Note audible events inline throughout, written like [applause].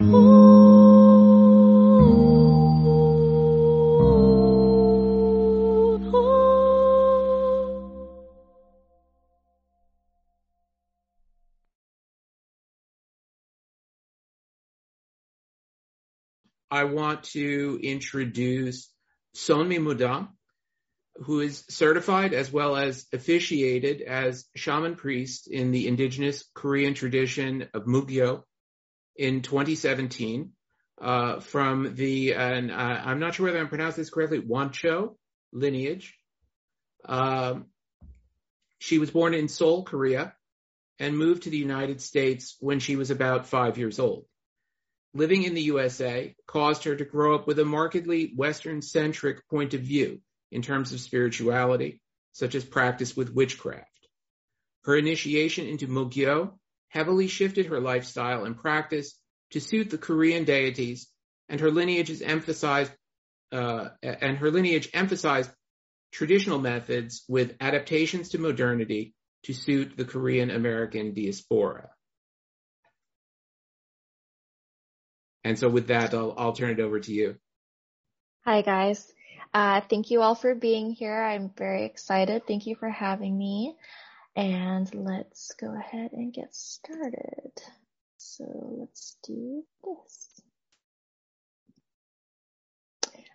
I want to introduce Sonmi Mudang, who is certified as well as officiated as shaman priest in the indigenous Korean tradition of Mugyo in 2017 uh, from the, and uh, I'm not sure whether I'm pronouncing this correctly, Wancho lineage. Um, she was born in Seoul, Korea, and moved to the United States when she was about five years old living in the USA caused her to grow up with a markedly Western centric point of view in terms of spirituality, such as practice with witchcraft. Her initiation into Mugyo heavily shifted her lifestyle and practice to suit the Korean deities, and her lineage is emphasized, uh, and her lineage emphasized traditional methods with adaptations to modernity to suit the Korean American diaspora. And so with that, I'll, I'll turn it over to you. Hi, guys. Uh, thank you all for being here. I'm very excited. Thank you for having me. And let's go ahead and get started. So let's do this.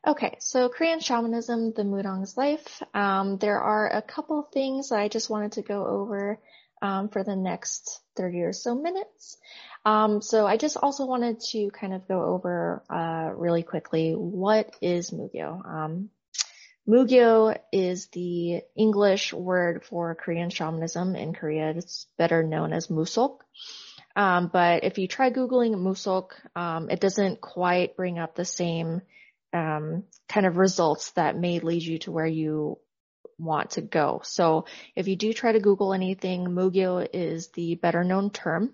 Okay, so Korean shamanism, the Mudang's life. Um, there are a couple things that I just wanted to go over um, for the next 30 or so minutes. Um, so I just also wanted to kind of go over uh, really quickly what is Mugyo. Mugyo is the English word for Korean shamanism in Korea. It's better known as Musok. Um, but if you try Googling Musok, um, it doesn't quite bring up the same um, kind of results that may lead you to where you want to go. So if you do try to Google anything, Mugyo is the better known term.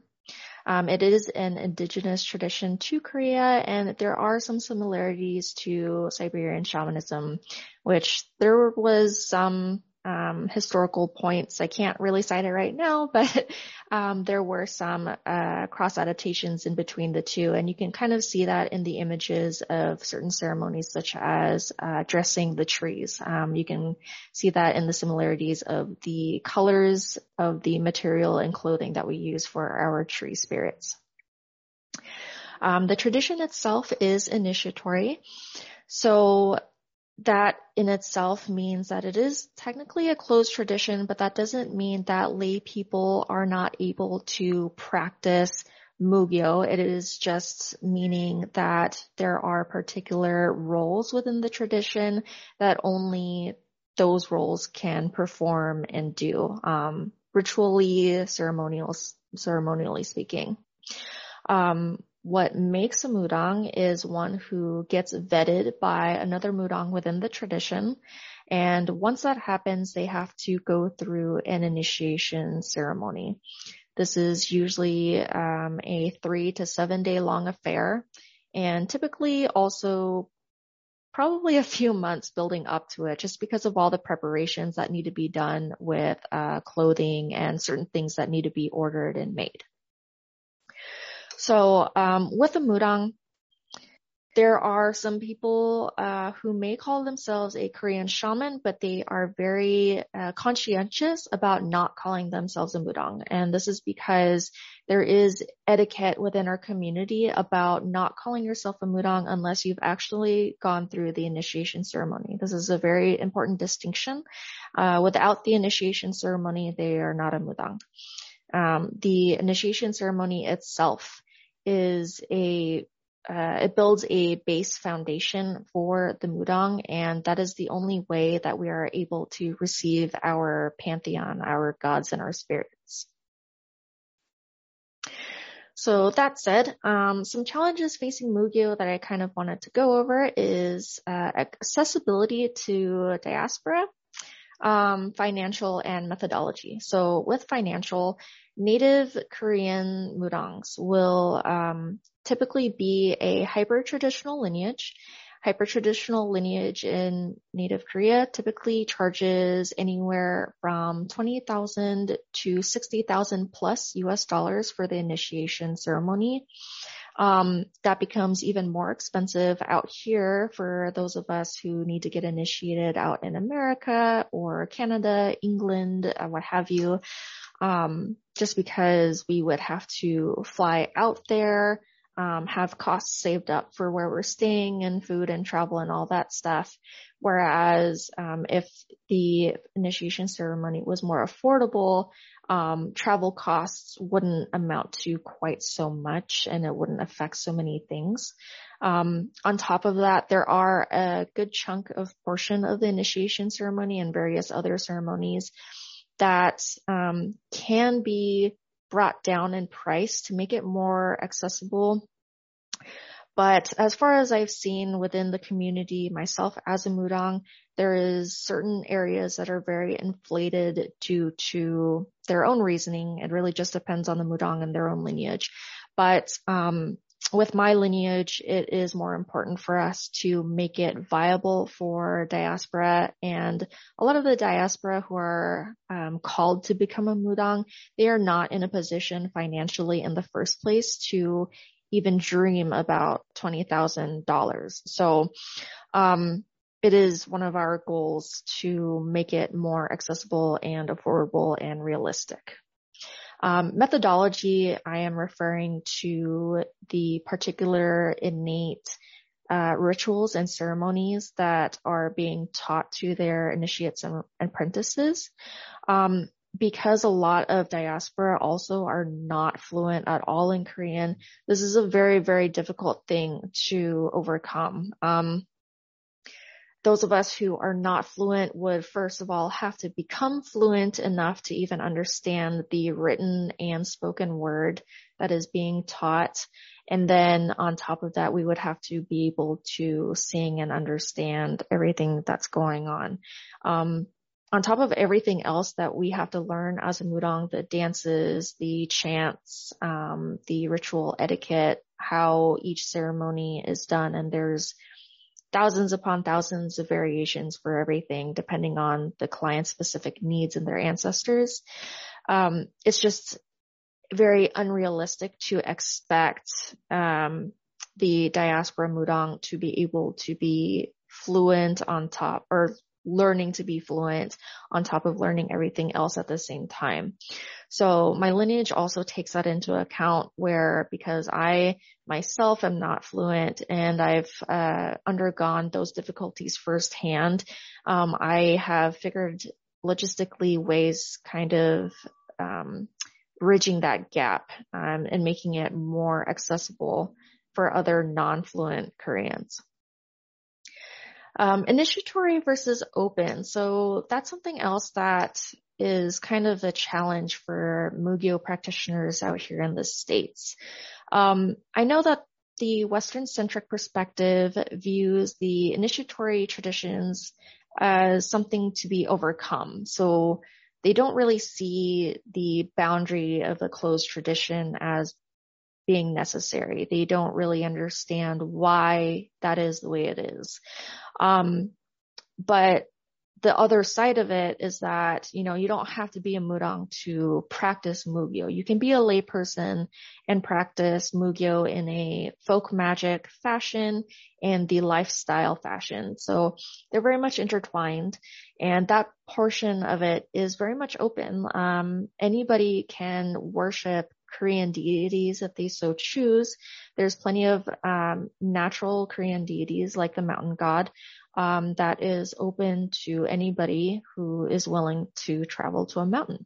Um, it is an indigenous tradition to Korea, and there are some similarities to Siberian shamanism, which there was some um, historical points. I can't really cite it right now, [laughs] but um, there were some uh, cross adaptations in between the two, and you can kind of see that in the images of certain ceremonies, such as uh, dressing the trees. Um, you can see that in the similarities of the colors of the material and clothing that we use for our tree spirits. Um, the tradition itself is initiatory. So that in itself means that it is technically a closed tradition, but that doesn't mean that lay people are not able to practice Mugyo. It is just meaning that there are particular roles within the tradition that only those roles can perform and do, um, ritually, ceremonial, ceremonially speaking. Um, what makes a mudang is one who gets vetted by another mudang within the tradition. And once that happens, they have to go through an initiation ceremony. This is usually um, a three to seven day long affair and typically also probably a few months building up to it just because of all the preparations that need to be done with uh, clothing and certain things that need to be ordered and made. So um, with the mudang, there are some people uh, who may call themselves a Korean shaman, but they are very uh, conscientious about not calling themselves a mudang. And this is because there is etiquette within our community about not calling yourself a mudang unless you've actually gone through the initiation ceremony. This is a very important distinction. Uh, without the initiation ceremony, they are not a mudang. Um, the initiation ceremony itself is a uh, it builds a base foundation for the mudang, and that is the only way that we are able to receive our pantheon, our gods, and our spirits. So that said, um, some challenges facing Mugyo that I kind of wanted to go over is uh, accessibility to diaspora, um, financial, and methodology. So with financial, native Korean mudangs will um, typically be a hyper-traditional lineage. Hyper-traditional lineage in native Korea typically charges anywhere from 20,000 to 60,000 plus US dollars for the initiation ceremony. Um, that becomes even more expensive out here for those of us who need to get initiated out in America or Canada, England, uh, what have you. Um, just because we would have to fly out there, um, have costs saved up for where we're staying and food and travel and all that stuff. Whereas um, if the initiation ceremony was more affordable, um, travel costs wouldn't amount to quite so much and it wouldn't affect so many things. Um, on top of that, there are a good chunk of portion of the initiation ceremony and various other ceremonies that um, can be brought down in price to make it more accessible. But as far as I've seen within the community myself as a Mudang, there is certain areas that are very inflated due to their own reasoning. It really just depends on the Mudang and their own lineage. But um, with my lineage, it is more important for us to make it viable for diaspora and a lot of the diaspora who are um, called to become a mudang, they are not in a position financially in the first place to even dream about $20,000. So, um, it is one of our goals to make it more accessible and affordable and realistic. Um, methodology, I am referring to the particular innate uh, rituals and ceremonies that are being taught to their initiates and apprentices. Um, because a lot of diaspora also are not fluent at all in Korean, this is a very, very difficult thing to overcome. Um, those of us who are not fluent would first of all have to become fluent enough to even understand the written and spoken word that is being taught. And then on top of that, we would have to be able to sing and understand everything that's going on. Um, on top of everything else that we have to learn as a mudang, the dances, the chants, um, the ritual etiquette, how each ceremony is done, and there's thousands upon thousands of variations for everything depending on the client's specific needs and their ancestors. Um, it's just very unrealistic to expect um, the diaspora mudang to be able to be fluent on top or learning to be fluent on top of learning everything else at the same time. So my lineage also takes that into account where because I myself am not fluent and I've uh, undergone those difficulties firsthand, um, I have figured logistically ways kind of um, bridging that gap um, and making it more accessible for other non-fluent Koreans. Um, initiatory versus open. So that's something else that is kind of a challenge for Mugyo practitioners out here in the States. Um, I know that the Western centric perspective views the initiatory traditions as something to be overcome. So they don't really see the boundary of a closed tradition as being necessary. They don't really understand why that is the way it is. Um, but the other side of it is that, you know, you don't have to be a Mudang to practice Mugyo. You can be a layperson and practice Mugyo in a folk magic fashion and the lifestyle fashion. So they're very much intertwined and that portion of it is very much open. Um, anybody can worship Korean deities if they so choose. There's plenty of um, natural Korean deities like the mountain god um, that is open to anybody who is willing to travel to a mountain.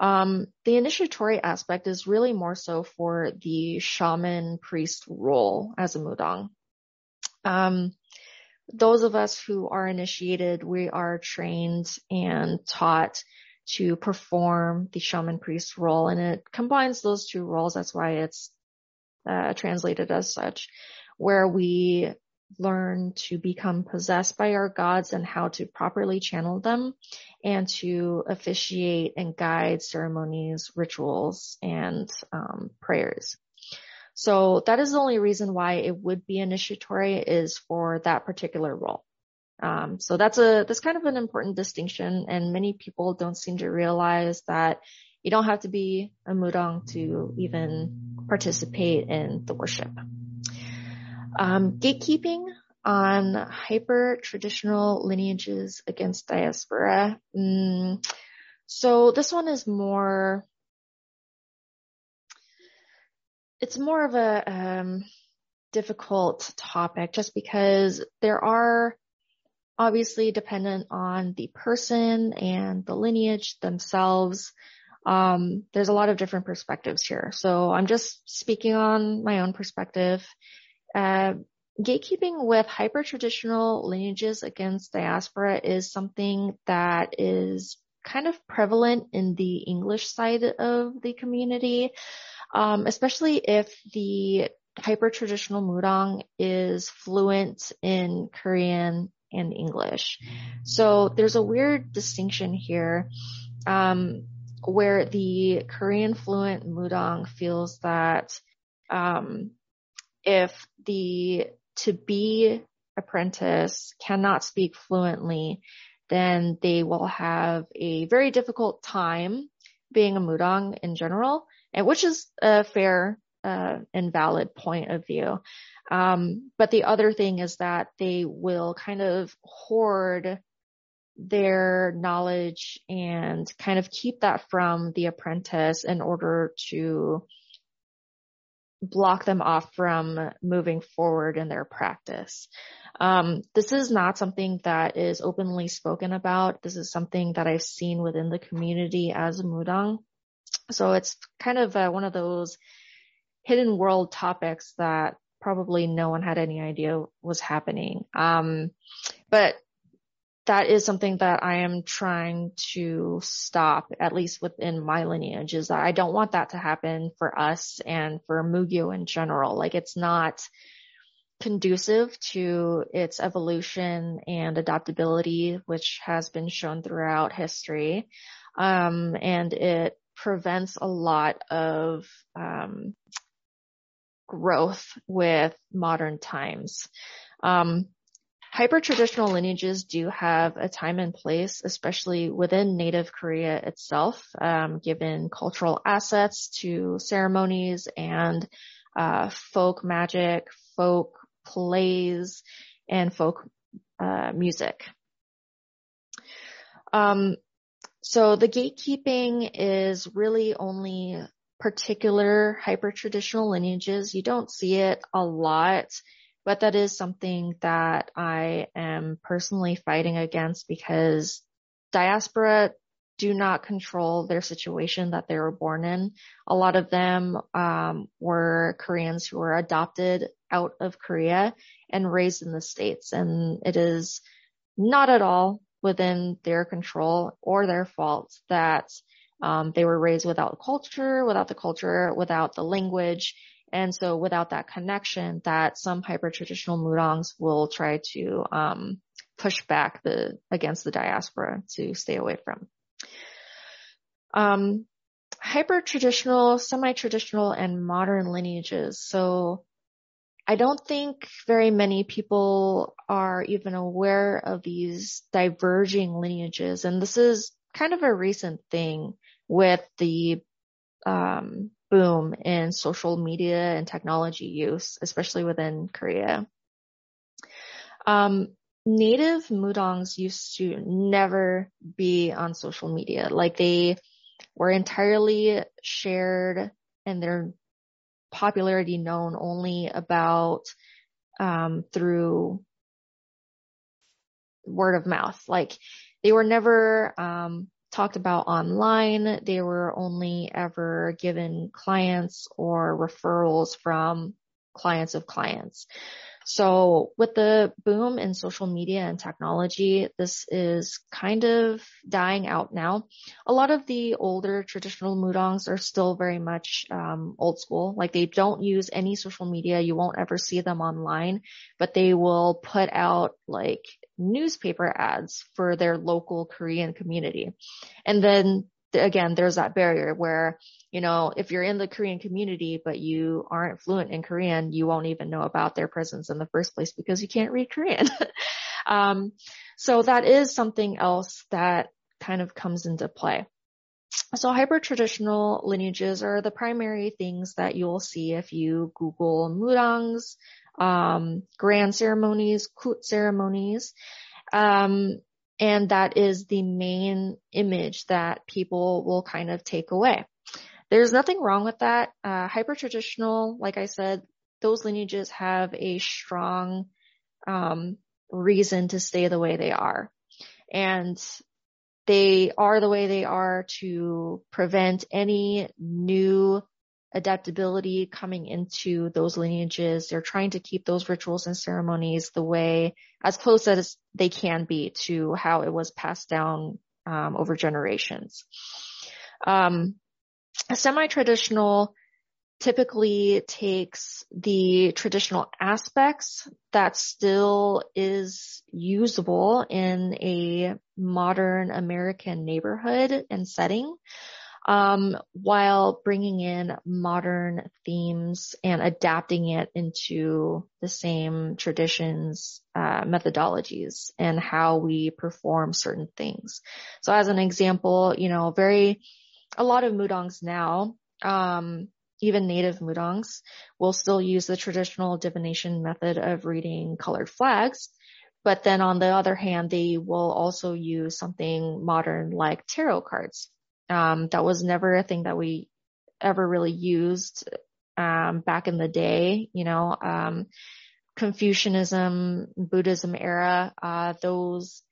Um, the initiatory aspect is really more so for the shaman priest role as a mudang. Um, those of us who are initiated, we are trained and taught to perform the shaman priest role, and it combines those two roles. That's why it's uh, translated as such, where we learn to become possessed by our gods and how to properly channel them and to officiate and guide ceremonies, rituals, and um, prayers. So that is the only reason why it would be initiatory is for that particular role. Um, so that's a that's kind of an important distinction, and many people don't seem to realize that you don't have to be a mudang to even participate in the worship. Um, gatekeeping on hyper traditional lineages against diaspora. Mm, so this one is more, it's more of a um, difficult topic just because there are obviously dependent on the person and the lineage themselves. Um, there's a lot of different perspectives here. So I'm just speaking on my own perspective. Uh, gatekeeping with hyper traditional lineages against diaspora is something that is kind of prevalent in the English side of the community, um, especially if the hyper traditional Mudang is fluent in Korean and English. So there's a weird distinction here. Um, where the Korean fluent Mudang feels that um, if the to be apprentice cannot speak fluently, then they will have a very difficult time being a Mudang in general, and which is a fair uh, and valid point of view. Um, but the other thing is that they will kind of hoard their knowledge and kind of keep that from the apprentice in order to block them off from moving forward in their practice. Um, this is not something that is openly spoken about. This is something that I've seen within the community as mudang. So it's kind of uh, one of those hidden world topics that probably no one had any idea what was happening. Um, but that is something that I am trying to stop, at least within my lineage, is that I don't want that to happen for us and for Mugyo in general. Like it's not conducive to its evolution and adaptability, which has been shown throughout history. Um, and it prevents a lot of, um, growth with modern times. Um, Hyper-traditional lineages do have a time and place, especially within native Korea itself, um, given cultural assets to ceremonies and uh, folk magic, folk plays, and folk uh, music. Um, so the gatekeeping is really only particular hyper-traditional lineages. You don't see it a lot but that is something that I am personally fighting against because diaspora do not control their situation that they were born in. A lot of them um, were Koreans who were adopted out of Korea and raised in the States. And it is not at all within their control or their fault that um, they were raised without culture, without the culture, without the language, and so without that connection that some hyper traditional mudangs will try to um, push back the against the diaspora to stay away from. Um, hyper traditional, semi traditional, and modern lineages. So I don't think very many people are even aware of these diverging lineages. And this is kind of a recent thing with the um, boom in social media and technology use, especially within Korea. Um, native mudangs used to never be on social media. Like they were entirely shared and their popularity known only about um, through word of mouth. Like they were never um, talked about online. They were only ever given clients or referrals from clients of clients. So with the boom in social media and technology, this is kind of dying out now. A lot of the older traditional mudangs are still very much um, old school. Like they don't use any social media. You won't ever see them online, but they will put out like newspaper ads for their local Korean community. And then again, there's that barrier where, you know, if you're in the Korean community, but you aren't fluent in Korean, you won't even know about their presence in the first place because you can't read Korean. [laughs] um, so that is something else that kind of comes into play. so hyper-traditional lineages are the primary things that you'll see if you Google mudangs, um, grand ceremonies, kut ceremonies. Um, and that is the main image that people will kind of take away. There's nothing wrong with that. Uh, hyper traditional, like I said, those lineages have a strong um, reason to stay the way they are. And they are the way they are to prevent any new adaptability coming into those lineages. They're trying to keep those rituals and ceremonies the way as close as they can be to how it was passed down um, over generations. Um, semi-traditional typically takes the traditional aspects that still is usable in a modern American neighborhood and setting, um, while bringing in modern themes and adapting it into the same traditions, uh, methodologies and how we perform certain things. So as an example, you know, very, a lot of mudangs now, um, even native mudangs will still use the traditional divination method of reading colored flags. But then on the other hand, they will also use something modern like tarot cards. Um, that was never a thing that we ever really used um, back in the day. You know, um, Confucianism, Buddhism era, uh, those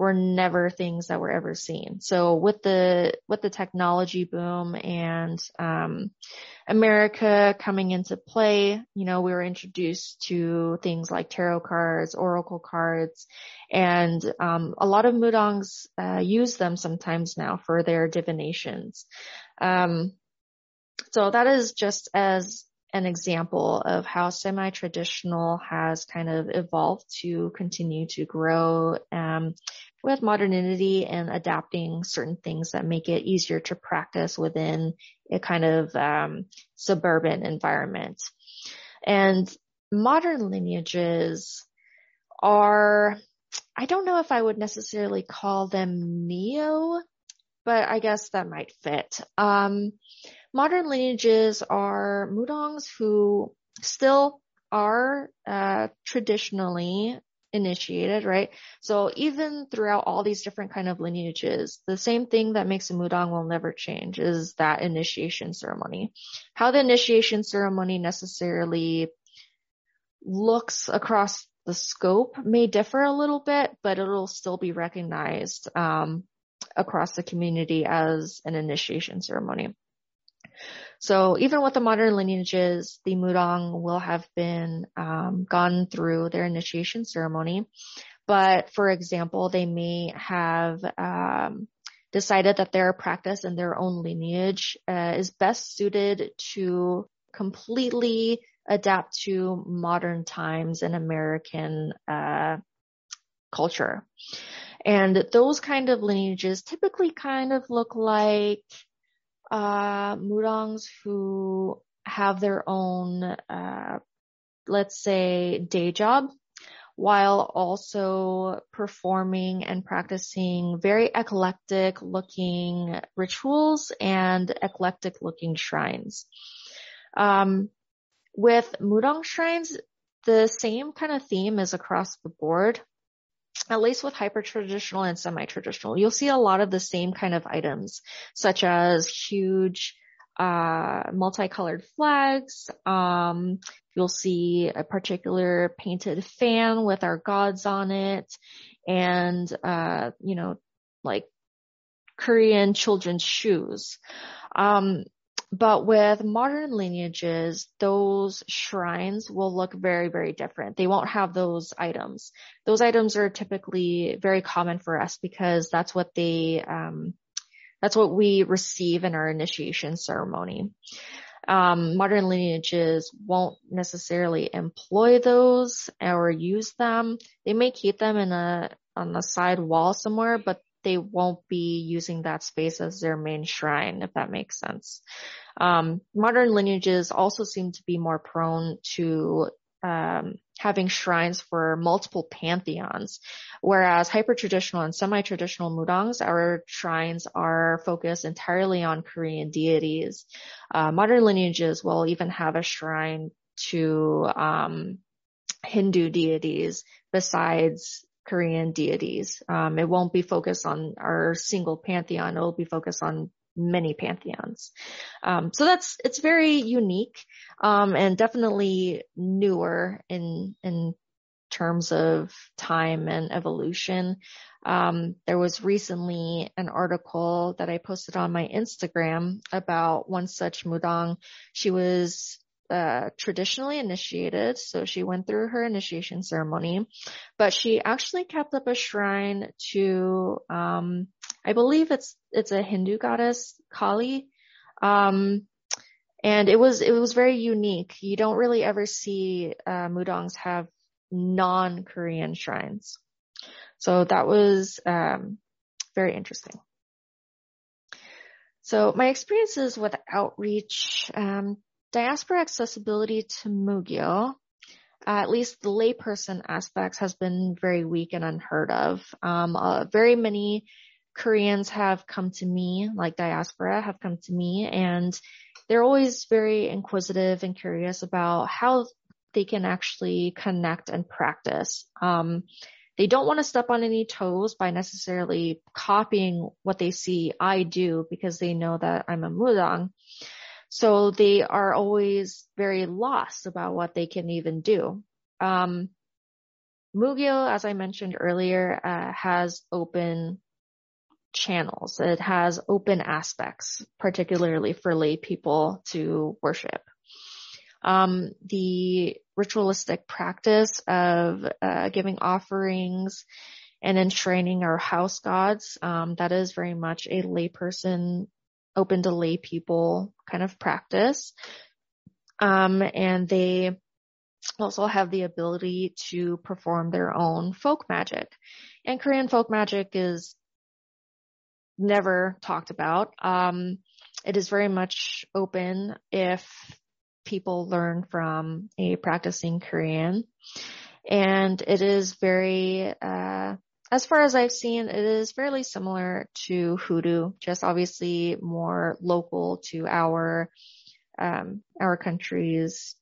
were never things that were ever seen. So with the with the technology boom and um, America coming into play, you know, we were introduced to things like tarot cards, oracle cards, and um, a lot of mudangs uh, use them sometimes now for their divinations. Um, so that is just as an example of how semi-traditional has kind of evolved to continue to grow um, with modernity and adapting certain things that make it easier to practice within a kind of um, suburban environment. And modern lineages are, I don't know if I would necessarily call them neo, but I guess that might fit. Um, modern lineages are mudangs who still are uh, traditionally initiated, right? So even throughout all these different kind of lineages, the same thing that makes a mudang will never change is that initiation ceremony. How the initiation ceremony necessarily looks across the scope may differ a little bit, but it'll still be recognized um, across the community as an initiation ceremony. So even with the modern lineages, the Mudang will have been um, gone through their initiation ceremony. But for example, they may have um, decided that their practice and their own lineage uh, is best suited to completely adapt to modern times and American uh, culture. And those kind of lineages typically kind of look like uh, who have their own, uh, let's say, day job, while also performing and practicing very eclectic looking rituals and eclectic looking shrines. Um, with mudang shrines, the same kind of theme is across the board at least with hyper traditional and semi traditional, you'll see a lot of the same kind of items, such as huge, uh, multicolored flags. Um, you'll see a particular painted fan with our gods on it and, uh, you know, like Korean children's shoes. Um, but with modern lineages, those shrines will look very, very different. They won't have those items. Those items are typically very common for us because that's what they, um, that's what we receive in our initiation ceremony. Um, modern lineages won't necessarily employ those or use them. They may keep them in a on the side wall somewhere, but they won't be using that space as their main shrine, if that makes sense. Um, modern lineages also seem to be more prone to um, having shrines for multiple pantheons, whereas hyper-traditional and semi-traditional mudangs, our shrines are focused entirely on Korean deities. Uh, modern lineages will even have a shrine to um, Hindu deities besides Korean deities. Um, it won't be focused on our single pantheon. It will be focused on many pantheons. Um, so that's it's very unique um, and definitely newer in in terms of time and evolution. Um, there was recently an article that I posted on my Instagram about one such mudang. She was uh, traditionally initiated, so she went through her initiation ceremony, but she actually kept up a shrine to, um, I believe it's it's a Hindu goddess Kali, um, and it was it was very unique. You don't really ever see uh, mudangs have non-Korean shrines, so that was um, very interesting. So my experiences with outreach, um, diaspora accessibility to Mugyo, uh, at least the layperson aspects has been very weak and unheard of. Um, uh, very many Koreans have come to me, like diaspora have come to me, and they're always very inquisitive and curious about how they can actually connect and practice. Um, they don't want to step on any toes by necessarily copying what they see I do because they know that I'm a mudang. So they are always very lost about what they can even do. Um, Mugyo, as I mentioned earlier, uh, has open channels. It has open aspects, particularly for lay people to worship. Um, the ritualistic practice of uh, giving offerings and enshrining our house gods, um, that is very much a layperson open to lay people kind of practice. Um, and they also have the ability to perform their own folk magic. And Korean folk magic is never talked about. Um, it is very much open if people learn from a practicing Korean. And it is very, uh, as far as I've seen, it is fairly similar to hoodoo, just obviously more local to our um, our country's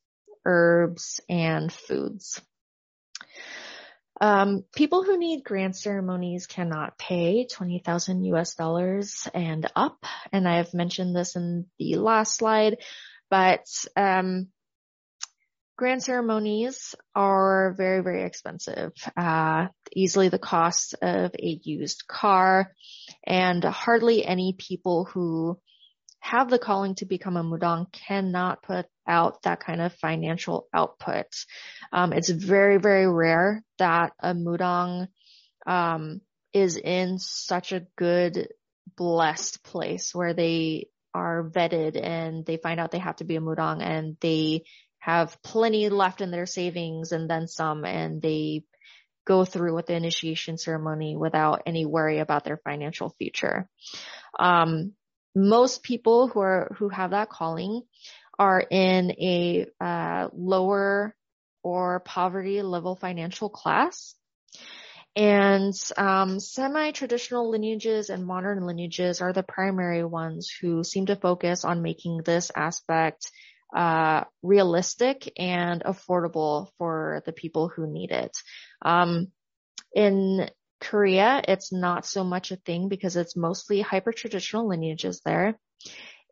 herbs and foods. Um, people who need grand ceremonies cannot pay 20,000 US dollars and up. And I've mentioned this in the last slide, but, um, grand ceremonies are very, very expensive. Uh, easily the cost of a used car and hardly any people who have the calling to become a mudang cannot put out that kind of financial output. Um, it's very, very rare that a mudang um, is in such a good, blessed place where they are vetted and they find out they have to be a mudang and they have plenty left in their savings and then some and they go through with the initiation ceremony without any worry about their financial future. Um, most people who are who have that calling are in a uh, lower or poverty level financial class. And um, semi-traditional lineages and modern lineages are the primary ones who seem to focus on making this aspect uh, realistic and affordable for the people who need it. Um, in Korea, it's not so much a thing because it's mostly hyper traditional lineages there.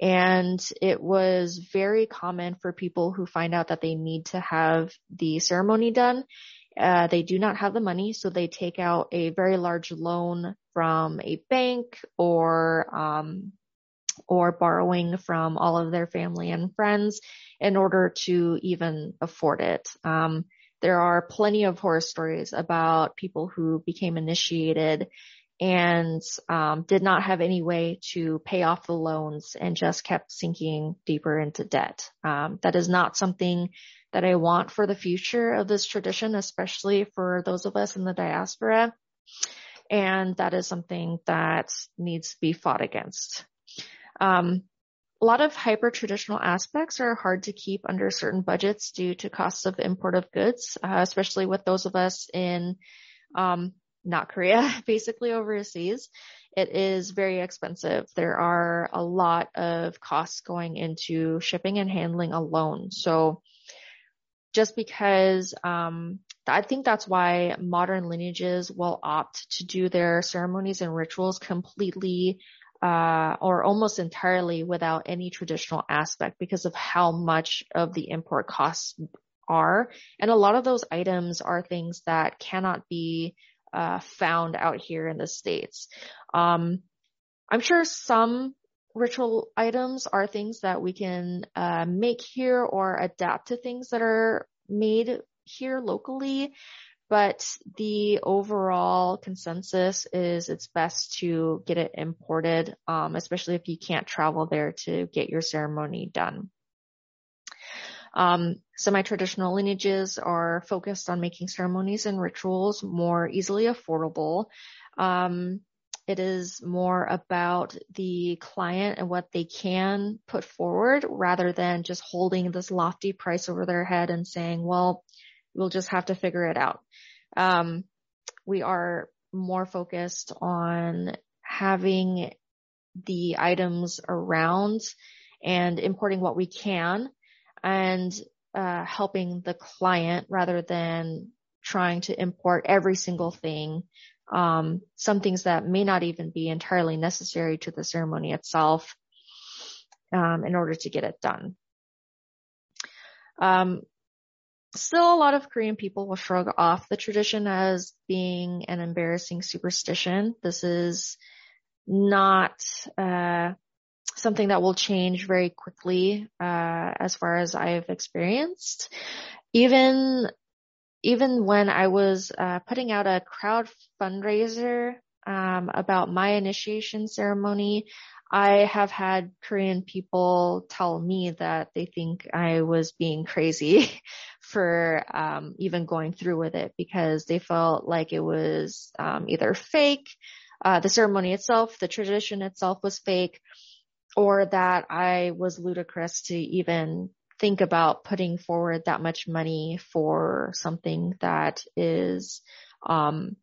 And it was very common for people who find out that they need to have the ceremony done. Uh, they do not have the money, so they take out a very large loan from a bank or um, or borrowing from all of their family and friends in order to even afford it. Um, there are plenty of horror stories about people who became initiated and um, did not have any way to pay off the loans and just kept sinking deeper into debt. Um, that is not something that I want for the future of this tradition, especially for those of us in the diaspora. And that is something that needs to be fought against. Um, a lot of hyper traditional aspects are hard to keep under certain budgets due to costs of import of goods, uh, especially with those of us in um, not Korea, [laughs] basically overseas. It is very expensive. There are a lot of costs going into shipping and handling alone. So just because um, I think that's why modern lineages will opt to do their ceremonies and rituals completely uh, or almost entirely without any traditional aspect because of how much of the import costs are. And a lot of those items are things that cannot be uh, found out here in the States. Um, I'm sure some ritual items are things that we can uh, make here or adapt to things that are made here locally. But the overall consensus is it's best to get it imported, um, especially if you can't travel there to get your ceremony done. Um, semi-traditional lineages are focused on making ceremonies and rituals more easily affordable. Um, it is more about the client and what they can put forward rather than just holding this lofty price over their head and saying, well, we'll just have to figure it out. Um, we are more focused on having the items around and importing what we can and uh, helping the client rather than trying to import every single thing um, some things that may not even be entirely necessary to the ceremony itself um, in order to get it done. Um, still, a lot of Korean people will shrug off the tradition as being an embarrassing superstition. This is not uh, something that will change very quickly, uh, as far as I've experienced. Even even when I was uh, putting out a crowd fundraiser um, about my initiation ceremony, I have had Korean people tell me that they think I was being crazy [laughs] for um, even going through with it because they felt like it was um, either fake, uh, the ceremony itself, the tradition itself was fake, or that I was ludicrous to even think about putting forward that much money for something that is um,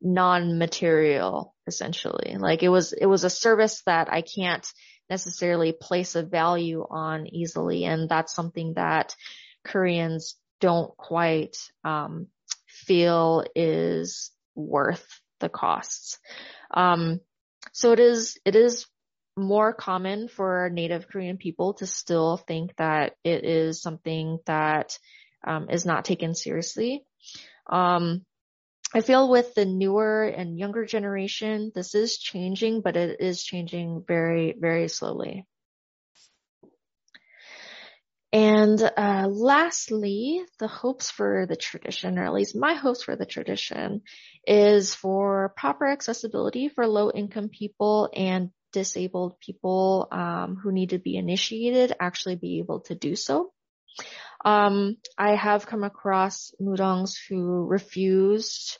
non-material essentially. Like it was it was a service that i can't necessarily place a value on easily and that's something that koreans don't quite um, feel is worth the costs um, so it is it is more common for native Korean people to still think that it is something that um, is not taken seriously. Um, I feel with the newer and younger generation, this is changing, but it is changing very, very slowly. And uh, lastly, the hopes for the tradition, or at least my hopes for the tradition, is for proper accessibility for low income people and disabled people um, who need to be initiated actually be able to do so. Um, I have come across mudangs who refused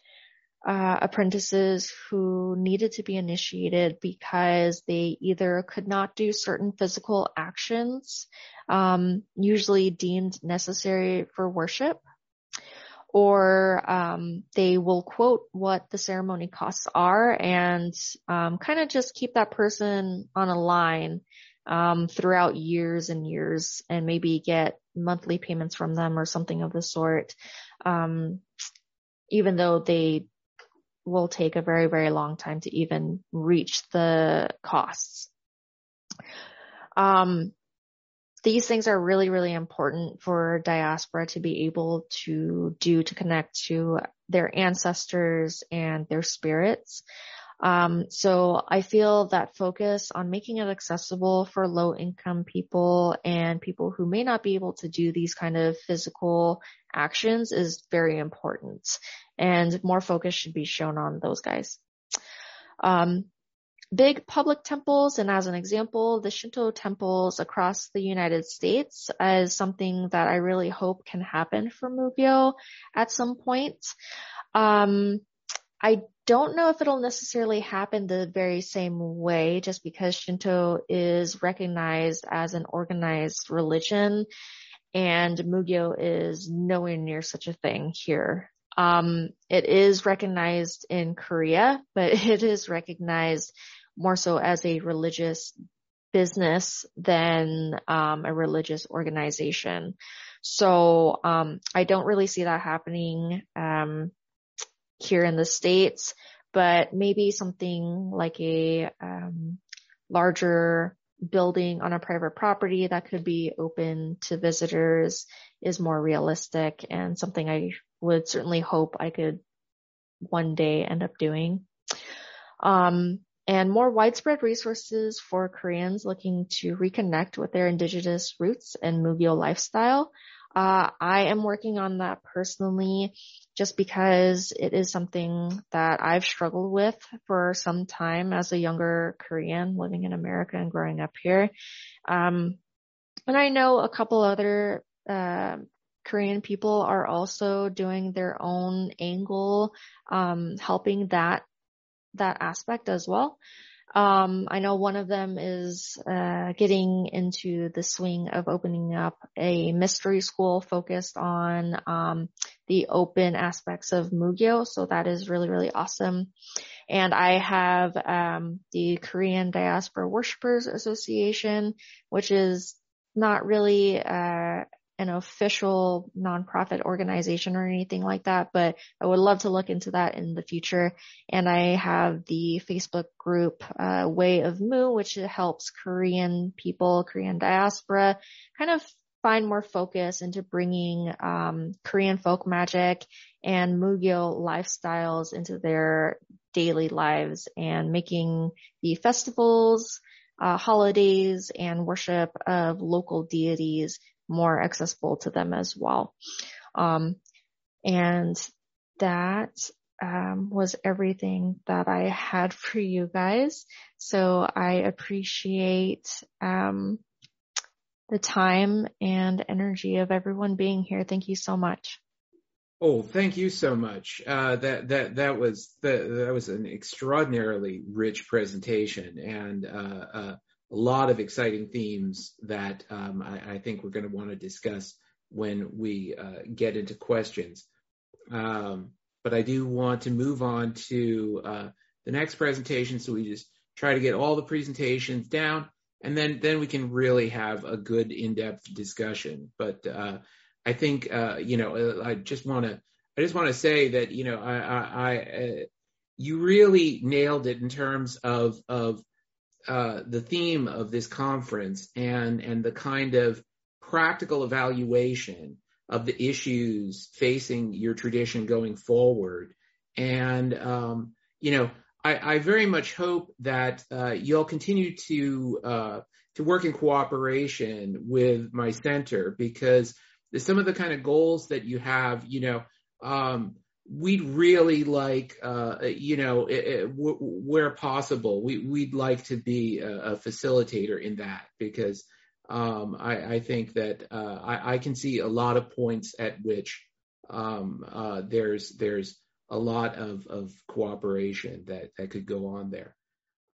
uh, apprentices who needed to be initiated because they either could not do certain physical actions, um, usually deemed necessary for worship, or um, they will quote what the ceremony costs are and um, kind of just keep that person on a line um, throughout years and years and maybe get monthly payments from them or something of the sort. Um, even though they will take a very very long time to even reach the costs um, these things are really, really important for diaspora to be able to do to connect to their ancestors and their spirits. Um, so I feel that focus on making it accessible for low income people and people who may not be able to do these kind of physical actions is very important and more focus should be shown on those guys. Um, big public temples, and as an example, the Shinto temples across the United States is something that I really hope can happen for Mugyo at some point. Um, I don't know if it'll necessarily happen the very same way just because Shinto is recognized as an organized religion and Mugyo is nowhere near such a thing here. Um, it is recognized in Korea, but [laughs] it is recognized more so as a religious business than um, a religious organization. So um, I don't really see that happening um, here in the states, but maybe something like a um, larger building on a private property that could be open to visitors is more realistic and something I would certainly hope I could one day end up doing. Um, and more widespread resources for Koreans looking to reconnect with their indigenous roots and Mugyo lifestyle. Uh, I am working on that personally just because it is something that I've struggled with for some time as a younger Korean living in America and growing up here. Um, and I know a couple other, uh, Korean people are also doing their own angle, um, helping that, that aspect as well. Um, I know one of them is uh, getting into the swing of opening up a mystery school focused on um, the open aspects of Mugyo. So that is really, really awesome. And I have um, the Korean Diaspora Worshippers Association, which is not really uh, an official nonprofit organization or anything like that, but I would love to look into that in the future. And I have the Facebook group, uh, Way of Moo, which helps Korean people, Korean diaspora kind of find more focus into bringing, um, Korean folk magic and Mugyo lifestyles into their daily lives and making the festivals, uh, holidays and worship of local deities more accessible to them as well. Um, and that um, was everything that I had for you guys. So I appreciate um, the time and energy of everyone being here. Thank you so much. Oh, thank you so much. Uh, that that that was that, that was an extraordinarily rich presentation, and uh, uh, a lot of exciting themes that um, I, I, think we're going to want to discuss when we uh, get into questions. Um, but I do want to move on to uh, the next presentation, so we just try to get all the presentations down, and then then we can really have a good in-depth discussion. But uh, I think uh, you know I just want to I just want to say that you know I, I, I uh, you really nailed it in terms of of uh, the theme of this conference and and the kind of practical evaluation of the issues facing your tradition going forward. And um, you know, I, I, very much hope that uh, you'll continue to uh, to work in cooperation with my center because some of the kind of goals that you have, you know, um, we'd really like, uh, you know, it, it, w- where possible, we, we'd like to be a, a facilitator in that because um, I, I, think that uh, I, I, can see a lot of points at which um, uh, there's there's a lot of, of cooperation that, that could go on there.